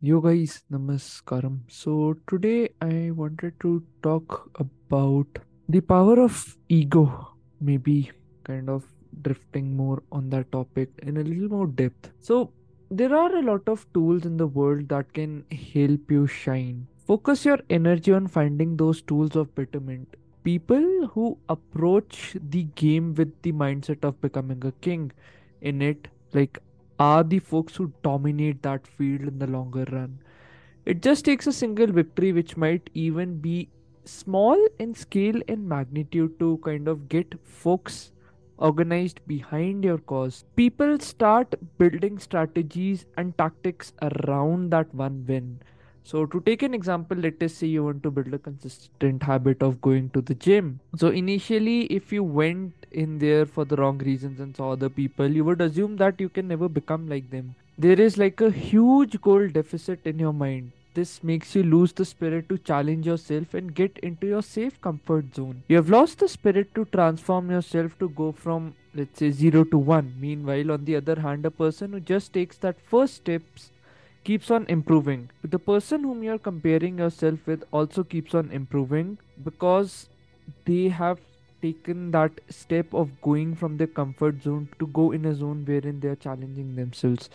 Yo guys, namaskaram. So today I wanted to talk about the power of ego, maybe kind of drifting more on that topic in a little more depth. So there are a lot of tools in the world that can help you shine. Focus your energy on finding those tools of betterment. People who approach the game with the mindset of becoming a king in it, like are the folks who dominate that field in the longer run. It just takes a single victory, which might even be small in scale and magnitude, to kind of get folks organized behind your cause. People start building strategies and tactics around that one win. So, to take an example, let us say you want to build a consistent habit of going to the gym. So, initially, if you went in there for the wrong reasons and saw other people, you would assume that you can never become like them. There is like a huge goal deficit in your mind. This makes you lose the spirit to challenge yourself and get into your safe comfort zone. You have lost the spirit to transform yourself to go from, let's say, 0 to 1. Meanwhile, on the other hand, a person who just takes that first steps keeps on improving. The person whom you're comparing yourself with also keeps on improving because they have taken that step of going from their comfort zone to go in a zone wherein they are challenging themselves.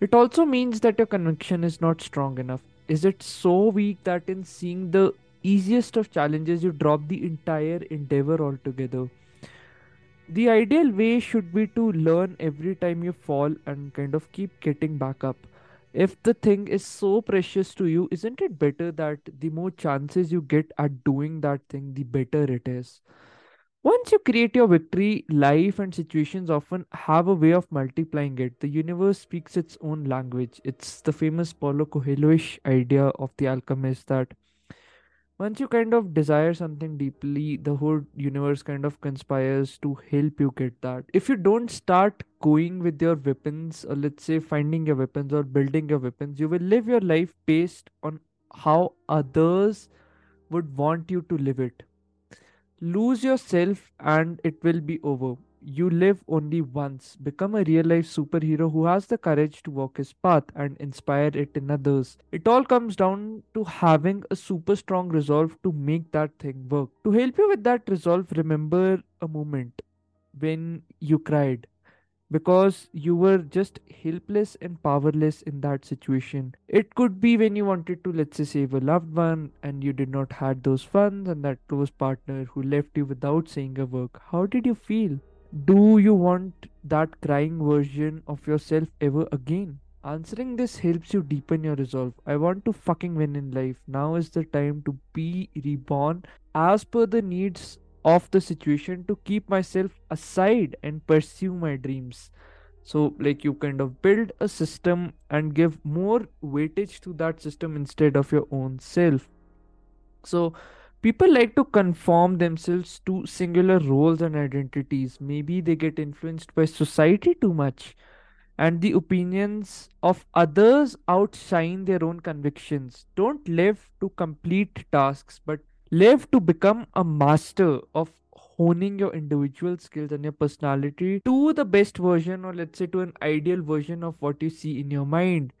It also means that your conviction is not strong enough. Is it so weak that in seeing the easiest of challenges, you drop the entire endeavor altogether? The ideal way should be to learn every time you fall and kind of keep getting back up. If the thing is so precious to you, isn't it better that the more chances you get at doing that thing, the better it is? Once you create your victory, life and situations often have a way of multiplying it. The universe speaks its own language. It's the famous Paulo Coelho-ish idea of the alchemist that once you kind of desire something deeply, the whole universe kind of conspires to help you get that. If you don't start going with your weapons, or let's say finding your weapons or building your weapons, you will live your life based on how others would want you to live it Lose yourself and it will be over. You live only once. Become a real life superhero who has the courage to walk his path and inspire it in others. It all comes down to having a super strong resolve to make that thing work. To help you with that resolve, remember a moment when you cried because you were just helpless and powerless in that situation. It could be when you wanted to, let's say, save a loved one and you did not had those funds and that close partner who left you without saying a word. How did you feel? Do you want that crying version of yourself ever again? Answering this helps you deepen your resolve. I want to fucking win in life. Now is the time to be reborn as per the needs of the situation to keep myself aside and pursue my dreams. So, like, you kind of build a system and give more weightage to that system instead of your own self. So, people like to conform themselves to singular roles and identities. Maybe they get influenced by society too much and the opinions of others outshine their own convictions. Don't live to complete tasks, but live to become a master of honing your individual skills and your personality to the best version, or let's say to an ideal version of what you see in your mind.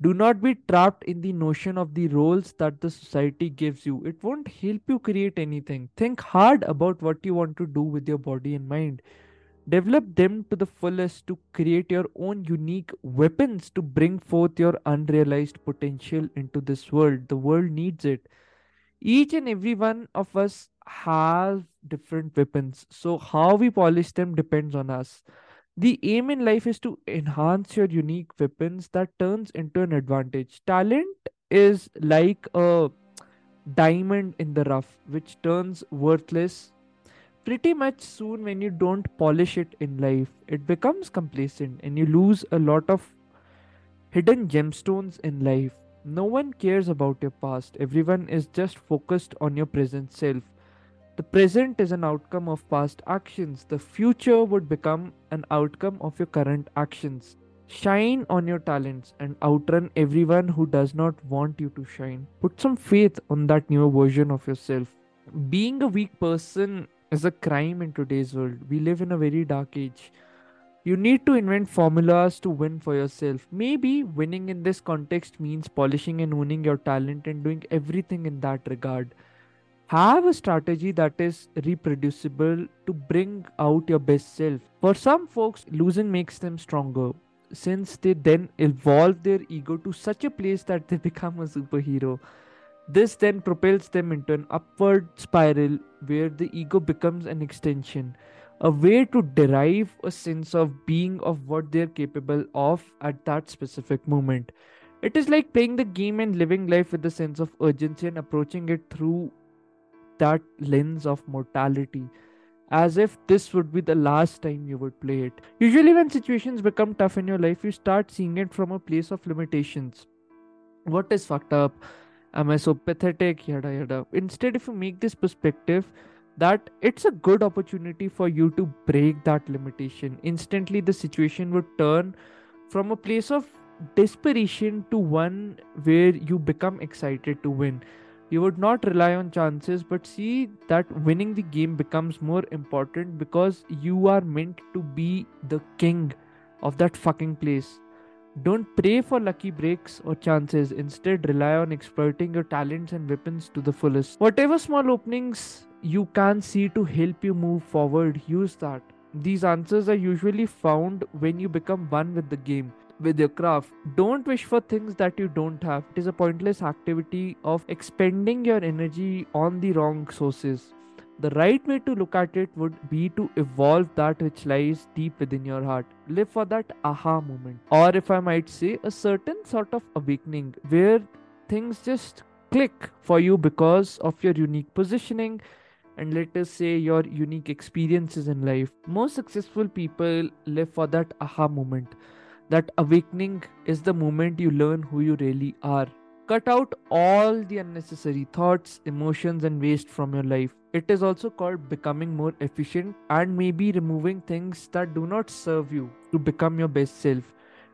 Do not be trapped in the notion of the roles that the society gives you. It won't help you create anything. Think hard about what you want to do with your body and mind Develop them to the fullest to create your own unique weapons to bring forth your unrealized potential into this world. The world needs it. Each and every one of us have different weapons. So, how we polish them depends on us. The aim in life is to enhance your unique weapons that turns into an advantage. Talent is like a diamond in the rough, which turns worthless pretty much soon when you don't polish it in life. It becomes complacent and you lose a lot of hidden gemstones in life. No one cares about your past. Everyone is just focused on your present self the present is an outcome of past actions the future would become an outcome of your current actions shine on your talents and outrun everyone who does not want you to shine put some faith on that newer version of yourself being a weak person is a crime in today's world. We live in a very dark age. You need to invent formulas to win for yourself. Maybe winning in this context means polishing and owning your talent and doing everything in that regard. Have a strategy that is reproducible to bring out your best self. For some folks, losing makes them stronger since they then evolve their ego to such a place that they become a superhero. This then propels them into an upward spiral where the ego becomes an extension, a way to derive a sense of being of what they're capable of at that specific moment. It is like playing the game and living life with a sense of urgency and approaching it through that lens of mortality as if this would be the last time you would play it. Usually, when situations become tough in your life, you start seeing it from a place of limitations. What is fucked up? Am I so pathetic? Yada yada. Instead, if you make this perspective that it's a good opportunity for you to break that limitation, instantly the situation would turn from a place of desperation to one where you become excited to win you would not rely on chances but see that winning the game becomes more important because you are meant to be the king of that fucking place. Don't pray for lucky breaks or chances. Instead rely on exploiting your talents and weapons to the fullest. Whatever small openings you can see to help you move forward use that. These answers are usually found when you become one with the game with your craft. Don't wish for things that you don't have. It is a pointless activity of expending your energy on the wrong sources. The right way to look at it would be to evolve that which lies deep within your heart. Live for that aha moment. Or, if I might say, a certain sort of awakening where things just click for you because of your unique positioning and let us say your unique experiences in life. Most successful people live for that aha moment that awakening is the moment you learn who you really are. Cut out all the unnecessary thoughts, emotions, and waste from your life. It is also called becoming more efficient and maybe removing things that do not serve you to become your best self.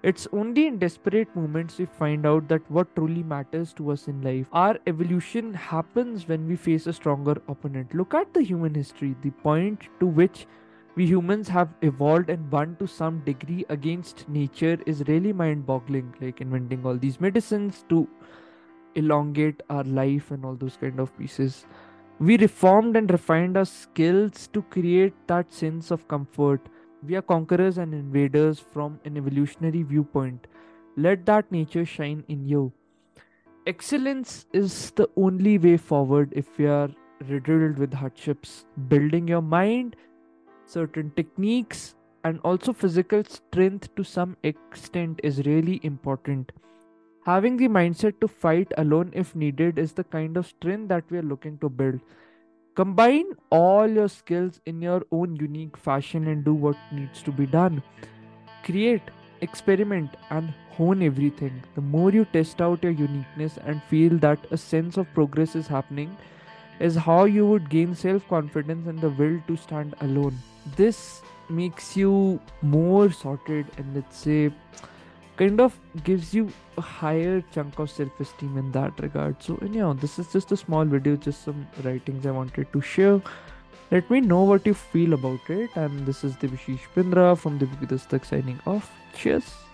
It's only in desperate moments we find out that what truly matters to us in life. Our evolution happens when we face a stronger opponent. Look at the human history, the point to which we humans have evolved and won to some degree against nature is really mind boggling like inventing all these medicines to elongate our life and all those kind of pieces. We reformed and refined our skills to create that sense of comfort. We are conquerors and invaders from an evolutionary viewpoint. Let that nature shine in you. Excellence is the only way forward if we are riddled with hardships. Building your mind certain techniques and also physical strength to some extent is really important. Having the mindset to fight alone if needed is the kind of strength that we are looking to build. Combine all your skills in your own unique fashion and do what needs to be done. Create, experiment, and hone everything. The more you test out your uniqueness and feel that a sense of progress is happening, is how you would gain self confidence and the will to stand alone. This makes you more sorted and let's say kind of gives you a higher chunk of self-esteem in that regard. So anyhow this is just a small video just some writings i wanted to share. Let me know what you feel about it. And this is the Debashish Pindra from the Dastak signing off. Cheers